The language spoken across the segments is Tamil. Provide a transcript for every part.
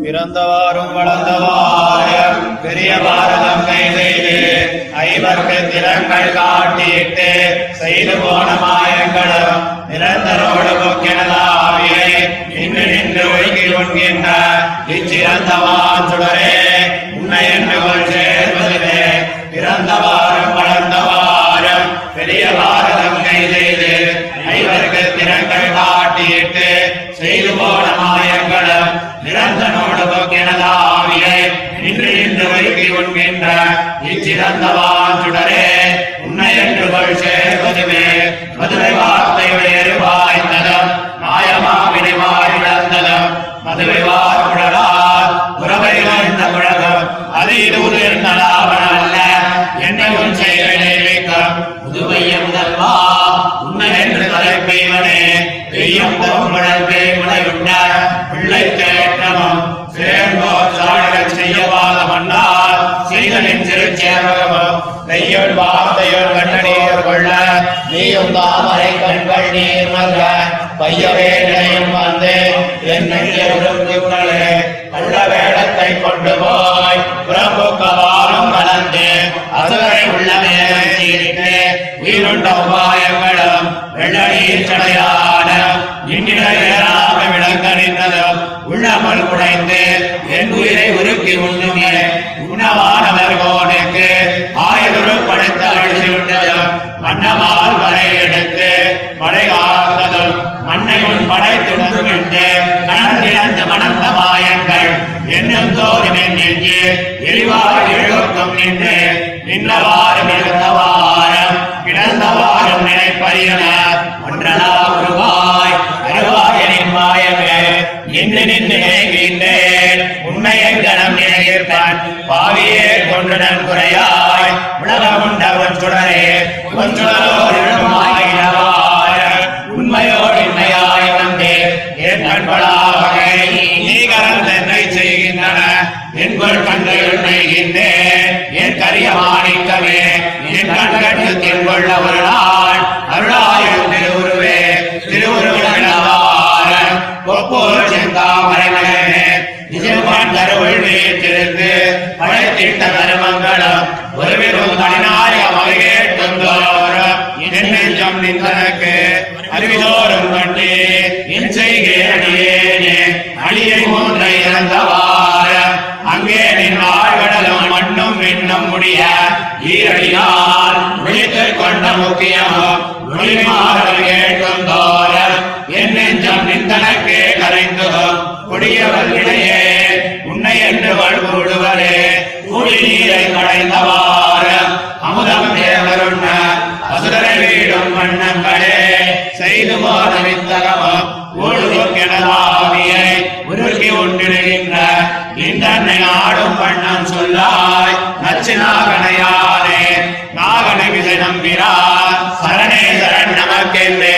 பிறந்தவாறும் வளர்ந்தவாறு பெரிய பாரதம் செய்து ஐவர்க்கு திறங்கள் காட்டியிட்டு செய்து போன மாயங்களும் நிரந்தரோடு பொக்கினதாவியை நின்று நின்று ஒழுங்கி கொள்கின்ற இச்சிறந்தவான் சுடரே உன்னை என்று கொள்கிறேன் சிறந்தவான் சுடரே உன்னை என்று கொள் சேர்வதுமே மதுரை வார்த்தை செய்தலின் திருச்சேவகமும் கையொள் வார்த்தையொள் கண்ணநீர் கொள்ள. நீயும் தாமரை கண்கள் நீர் மல்ல பையவே நிலையும் வந்து என் உருக்குள்ளே கள்ள வேடத்தை கொண்டு போய் பிரபு கவாலும் கலந்து அதுவரை உள்ளமே சீரிட்டு உயிருண்ட உபாயங்களும் வெள்ளநீர் சடையான இன்றிட ஏறாம விளங்கறிந்ததும் உள்ளமல் குடைந்து என் உயிரை உருக்கி உண்ணுமே. நெஞ்சு நின்று நின்றவாறும் எழுந்தவாறும் கிடந்தவாறும் நினைப்பறியன. ஒன்றலா உருவாய் அருவாயனின் மாயமே நின்று நின்று நினைக்கின்றேன் உண்மையை கணம் நினைப்பான் பாவியே கொன்றுடன் குறையாய். உலகம் உண்டவன் சுடரே உன் சுடரோடு நிஜமான் கருவுள் வீட்டிலிருந்து படைத்திட்ட ஒருவிரும் தனிநாய கேட்டுந்தோறும் என் நின்றனக்கு அறிவிதோறும் கண்டே என் செய்கேனே அழியை மூன்றை இறந்தவார அங்கே நின் ஆழ்கடலும் மண்ணும் விண்ணும் முடிய ஈரடியால் விழித்துக் கொண்ட முக்கியமும் கேட்கும் தோறும் என் நெஞ்சம் கரைந்து கொடியவர் வண்ணங்களே செய்து போன வித்தகமும் ஊழுகெனதாவியை உருக்கி உண்டிடுகின்ற இந்தன்னை ஆடும் வண்ணம் சொல்லாய் நச்சு நாகனையானே நாகனை விதை நம்பினார் சரணேசரன் நமக்கென்று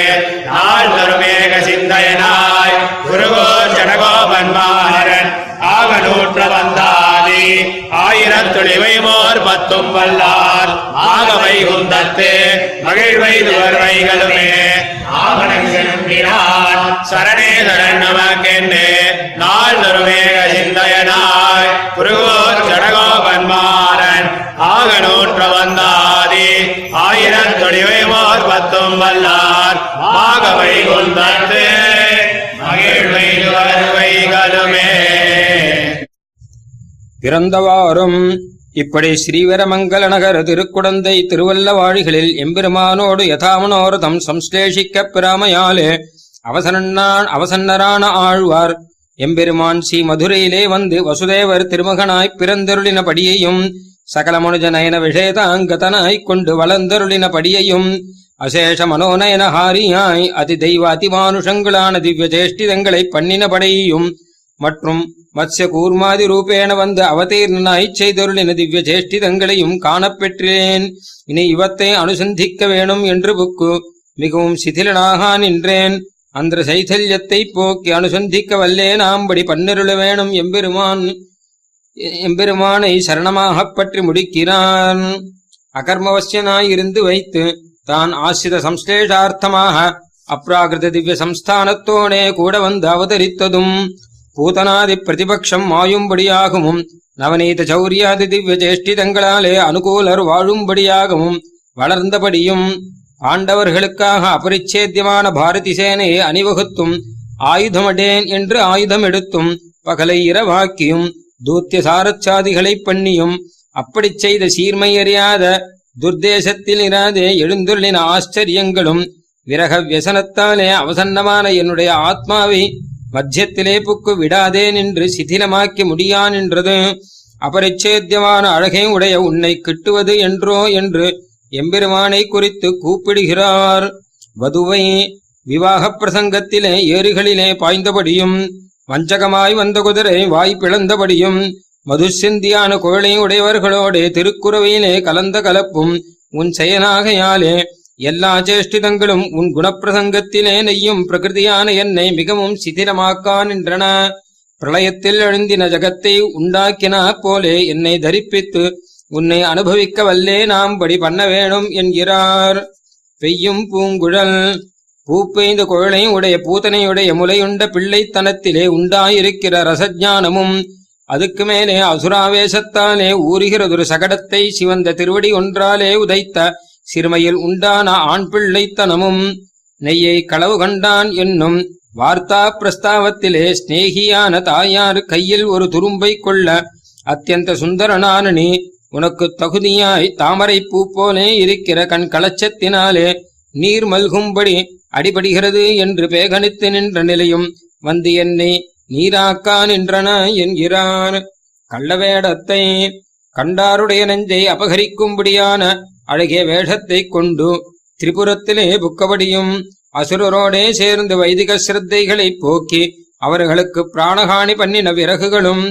நாள் தருமேக சிந்தையனாய் குருகோ ஜடகோபன்மாரன் ஆக ஆயிரத்துளிவை மோர் பத்தும் வல்லார் ஆகவை குந்தத்து மகிழ்வைதுவர் வைகளுமே ஆவணங்கினார் சரணே சரண் நமக்கென்று நாள் தருமேக சிந்தையனாய். குருகோர் ஜடகோபன்மாரன் ஆக நூற்ற வந்தாதி. ஆயிரத்துளிவை மோர் பத்தும் வல்லார் ஆகவை குந்தத்து. பிறந்தவாறும் இப்படி ஸ்ரீவரமங்கல நகர திருக்குடந்தை திருவல்லவாழிகளில் எம்பெருமானோடு யதாமனோரதம் சம்ஸ்லேஷிக்கப் பிராமையாலே அவசரன்னான் அவசன்னரான ஆழ்வார். எம்பெருமான் ஸ்ரீ மதுரையிலே வந்து வசுதேவர் திருமகனாய் பிறந்தருளினபடியையும் சகல மனுஜ நயன விஷேதாங்கதனாய்க் கொண்டு வளர்ந்தருளின படியையும் அசேஷ மனோநயன ஹாரியாய் அதி தெய்வ அதிமானுஷங்களான திவ்ய சேஷ்டிதங்களைப் பண்ணினபடியையும் மற்றும் மத்ய கூர்மாதி ரூபேண வந்து அவதீர்ணனாய்ச் செய்தருளின திவ்ய ஜேஷ்டிதங்களையும் காணப்பெற்றேன். இனி இவத்தை அனுசந்திக்க வேணும் என்று புக்கு. மிகவும் சிதிலனாக நின்றேன். அந்த சைதல்யத்தை போக்கி அனுசந்திக்க வல்லே நாம்படி பன்னிருள வேணும் எம்பெருமான். எம்பெருமானை சரணமாகப் பற்றி முடிக்கிறான். அகர்மவசியனாயிருந்து வைத்து தான் ஆசிரித சம்ஸ்லேஷார்த்தமாக அப்ராகிருத திவ்ய சம்ஸ்தானத்தோடே கூட வந்து அவதரித்ததும். பூதனாதி பிரதிபக்ஷம் மாயும்படியாகவும் நவநீத சௌரியாதி திவ்ய சேஷ்டிதங்களாலே அனுகூலர் வாழும்படியாகவும் வளர்ந்தபடியும் பாண்டவர்களுக்காக அபரிச்சேத்தியமான பாரதி சேனையை அணிவகுத்தும் ஆயுதமடேன் என்று ஆயுதம் எடுத்தும் பகலை இரவாக்கியும் தூத்திய சாரச்சாதிகளைப் பண்ணியும் அப்படிச் செய்த சீர்மையறியாத துர்தேசத்தில் இராதே எழுந்துள்ளின ஆச்சரியங்களும் விரக வியசனத்தாலே அவசன்னமான என்னுடைய ஆத்மாவை மத்தியத்திலே புக்கு விடாதே நின்று சிதிலமாக்கி முடியான் என்றது. அபரிச்சேத்தியமான அழகை உடைய உன்னை கிட்டுவது என்றோ என்று எம்பெருமானை குறித்து கூப்பிடுகிறார். வதுவை விவாக பிரசங்கத்திலே ஏறுகளிலே பாய்ந்தபடியும் வஞ்சகமாய் வந்த குதிரை வாய் பிளந்தபடியும் மதுசிந்தியான குழலை உடையவர்களோடே திருக்குறவையிலே கலந்த கலப்பும் உன் செயலாகையாலே எல்லா சேஷ்டிதங்களும் உன் குணப்பிரசங்கத்திலே நெய்யும் பிரகிருதியான என்னை மிகவும் சிதிலமாக்கான் என்றன பிரளயத்தில் எழுந்தின ஜகத்தை உண்டாக்கினா போலே என்னை தரிப்பித்து உன்னை அனுபவிக்க வல்லே நாம் படி பண்ண வேணும் என்கிறார். பெய்யும் பூங்குழல் பூப்பெய்ந்த குழலை உடைய பூத்தனையுடைய முலையுண்ட பிள்ளைத்தனத்திலே உண்டாயிருக்கிற ரசஜானமும் அதுக்கு மேலே அசுராவேசத்தாலே ஊறுகிறதொரு சகடத்தை சிவந்த திருவடி ஒன்றாலே உதைத்த சிறுமையில் உண்டான ஆண் பிள்ளைத்தனமும் நெய்யை களவு கண்டான் என்னும் வார்த்தா பிரஸ்தாவத்திலே ஸ்நேகியான தாயார் கையில் ஒரு துரும்பை கொள்ள அத்தியந்த சுந்தரனான நீ உனக்கு தகுதியாய் தாமரை பூ போலே இருக்கிற கண் கலச்சத்தினாலே நீர் மல்கும்படி அடிபடுகிறது என்று பேகனித்து நின்ற நிலையும் வந்து என்னை நீராக்கா நின்றன என்கிறான். கள்ளவேடத்தை கண்டாருடைய நெஞ்சை அபகரிக்கும்படியான அழகிய வேஷத்தைக் கொண்டு திரிபுரத்திலே புக்கபடியும் அசுரரோடே சேர்ந்து வைதிக சிரத்தைகளைப் போக்கி அவர்களுக்கு பிராணஹானி பண்ணின விறகுகளும்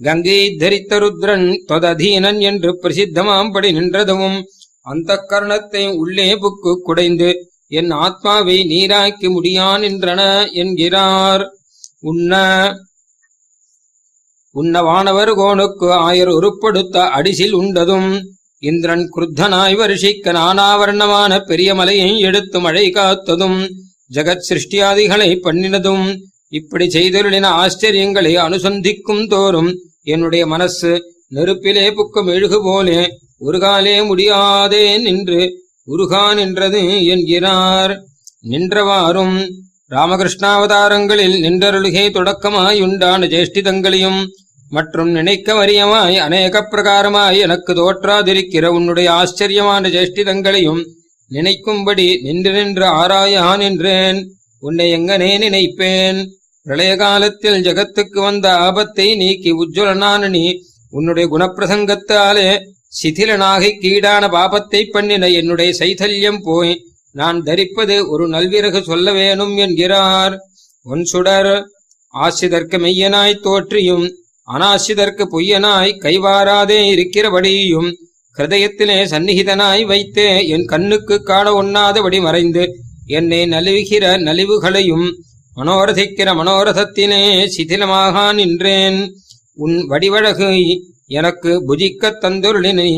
கங்கை தரித்த ருத்ரன் தொததீனன் என்று பிரசித்தமாம்படி நின்றதும் அந்த கர்ணத்தை உள்ளே புக்கு குடைந்து என் ஆத்மாவை நீராக்கி முடியான் என்றன என்கிறார். உன்ன உன்ன வானவர் கோனுக்கு ஆயர் உருப்படுத்த அடிசில் உண்டதும் இந்திரன் குருத்தனாய் வருஷிக்க நானாவர்ணமான பெரிய மலையை எடுத்து மழை காத்ததும் ஜெகத் சிருஷ்டியாதிகளை பண்ணினதும் இப்படி செய்தொருளின ஆச்சரியங்களை அனுசந்திக்கும் தோறும் என்னுடைய மனசு நெருப்பிலே புக்கும் மெழுகு போலே உருகாலே முடியாதே நின்று உருகா நின்றது என்கிறார். நின்றவாறும் ராமகிருஷ்ணாவதாரங்களில் நின்றருளுகே தொடக்கமாயுண்டான ஜேஷ்டிதங்களையும் மற்றும் நினைக்க வரியமாய் அநேக பிரகாரமாய் எனக்கு தோற்றாதிருக்கிற உன்னுடைய ஆச்சரியமான ஜேஷ்டிதங்களையும் நினைக்கும்படி நின்று நின்று ஆராயான் என்றேன். உன்னை எங்கனே நினைப்பேன். பிரளய காலத்தில் ஜகத்துக்கு வந்த ஆபத்தை நீக்கி உஜ்வலனான நீ உன்னுடைய குணப்பிரசங்கத்தாலே சிதிலனாகி கீடான பாபத்தை பண்ணின என்னுடைய சைதல்யம் போய் நான் தரிப்பது ஒரு நல்விறகு சொல்ல வேணும் என்கிறார். ஒன் சுடர் ஆசிதற்கு மெய்யனாய் தோற்றியும் அனாசிதற்கு பொய்யனாய் கைவாராதே இருக்கிறபடியும் ஹிருதயத்திலே சந்நிகிதனாய் வைத்தே என் கண்ணுக்கு காண ஒண்ணாதபடி மறைந்து என்னை நலிவுகிற நலிவுகளையும் மனோரதிக்கிற மனோரதத்தினே சிதிலமாக நின்றேன். உன் வடிவழகு எனக்கு புஜிக்க தந்துருளினை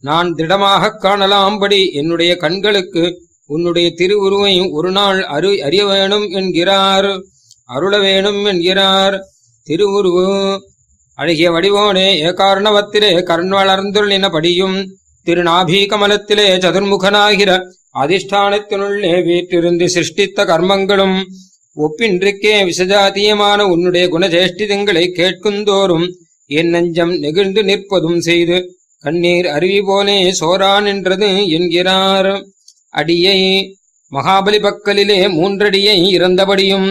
நான் திடமாக காணலாம்படி என்னுடைய கண்களுக்கு உன்னுடைய திருவுருவை ஒரு நாள் அரு அறிய வேணும் என்கிறார். அருள வேணும் என்கிறார். திருவுருவு அழகிய வடிவோனே ஏகாரணவத்திலே கண் வளர்ந்துள்ளினபடியும் திருநாபி கமலத்திலே சதுர்முகனாகிற அதிஷ்டானத்தினுள்ளே வீற்றிருந்து சிருஷ்டித்த கர்மங்களும் ஒப்பின்றிக்கே விசஜாத்தியமான உன்னுடைய குணஜேஷ்டிதங்களை கேட்குந்தோறும் என் நெஞ்சம் நெகிழ்ந்து நிற்பதும் செய்து கண்ணீர் அருவி போலே சோரான் என்றது என்கிறார். அடியை மகாபலி பக்கலிலே மூன்றடியை இறந்தபடியும்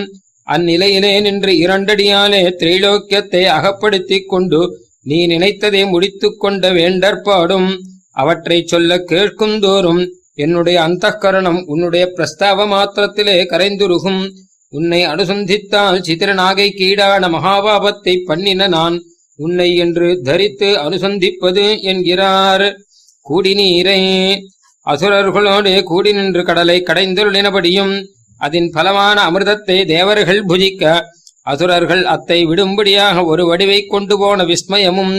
அந்நிலையிலே நின்று இரண்டடியாலே திரைலோக்கியத்தை அகப்படுத்திக் கொண்டு நீ நினைத்ததை முடித்துக் கொண்ட வேண்டற்பாடும் அவற்றைச் சொல்ல கேட்குந்தோறும் என்னுடைய அந்தఃகரணம் உன்னுடைய பிரஸ்தாவ மாத்திரத்திலே கரைந்துருகும். உன்னை அனுசந்தித்தால் சித்திரநாகை கீடான மகாபாபத்தை பண்ணின நான் உன்னை என்று தரித்து அனுசந்திப்பது என்கிறார். கூடிநீரை அசுரர்களோடு கூடி நின்று கடலை கடைந்தருளினபடியும் அதன் பலமான அமிர்தத்தை தேவர்கள் புஜிக்க அசுரர்கள் அத்தை விடும்படியாக ஒரு வடிவைக் கொண்டு போன விஸ்மயமும்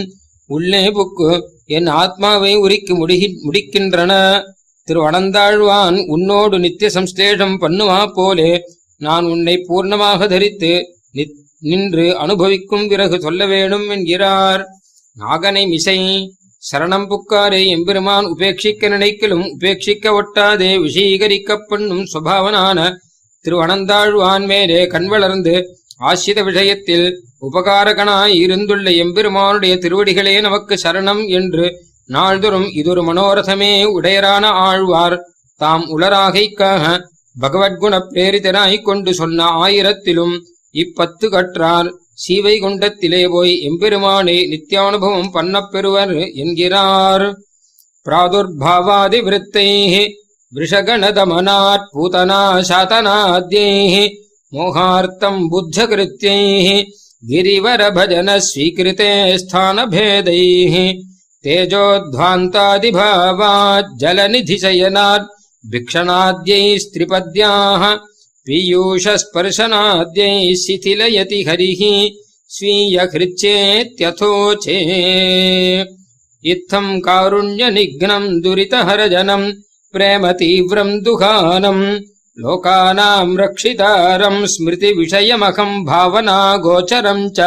உள்ளே புக்கு என் ஆத்மாவை உரிக்கு முடிகி முடிக்கின்றன. திருவனந்தாழ்வான் உன்னோடு நித்திய சம்ஸ்லேஷம் பண்ணுவா போலே நான் உன்னை பூர்ணமாக தரித்து நின்று அனுபவிக்கும் பிறகு சொல்ல வேணும் என்கிறார். நாகனை மிசை சரணம் புக்காரே எம்பெருமான் உபேட்சிக்க நினைக்கலும் உபேட்சிக்க ஒட்டாதே விஷீகரிக்கப் பண்ணும் சுபாவனான திருவனந்தாழ்வான் மேலே கண் வளர்ந்து ஆசிரித விஷயத்தில் உபகாரகனாய் இருந்துள்ள எம்பெருமானுடைய திருவடிகளே நமக்கு சரணம் என்று நாள்தோறும் இதொரு மனோரதமே உடையரான ஆழ்வார் தாம் உளராகைக்காக பகவத்குண பிரேரிதனாய்க் கொண்டு சொன்ன ஆயிரத்திலும் இப்பத்து கற்றார். சீவைகுண்டத்திலே போய் எம்பெருமானை நித்தியானுபவம் பண்ணப்பெறுவர் என்கிறார். பிராதுர்பாவாதி விருத்தைः वृषगणदमनात् पूतना शातनाद्यैः मोहार्तम् बुद्धकृत्यैः गिरिवरभजन स्वीकृते स्थानभेदैः तेजोध्वान्तादिभावाज्जलनिधिशयनात् भिक्षणाद्यैस्त्रिपद्याः पीयूषस्पर्शनाद्यैः शिथिलयति हरिः स्वीयहृच्येत्यथोचे इत्थम् कारुण्यनिघ्नम् दुरितहरजनम् प्रेम तीव्रम् दुहानम् लोकानाम् रक्षितारम् स्मृतिविषयमहम् भावना गोचरम् च।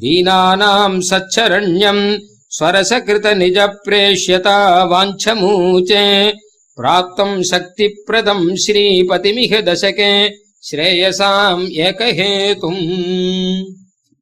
दीनानाम् सच्छरण्यम् स्वरसकृतनिजप्रेष्यता वाञ्छमूचे प्राप्तम् शक्तिप्रदम् श्रीपतिमिह दशके श्रेयसाम् एकहेतुम्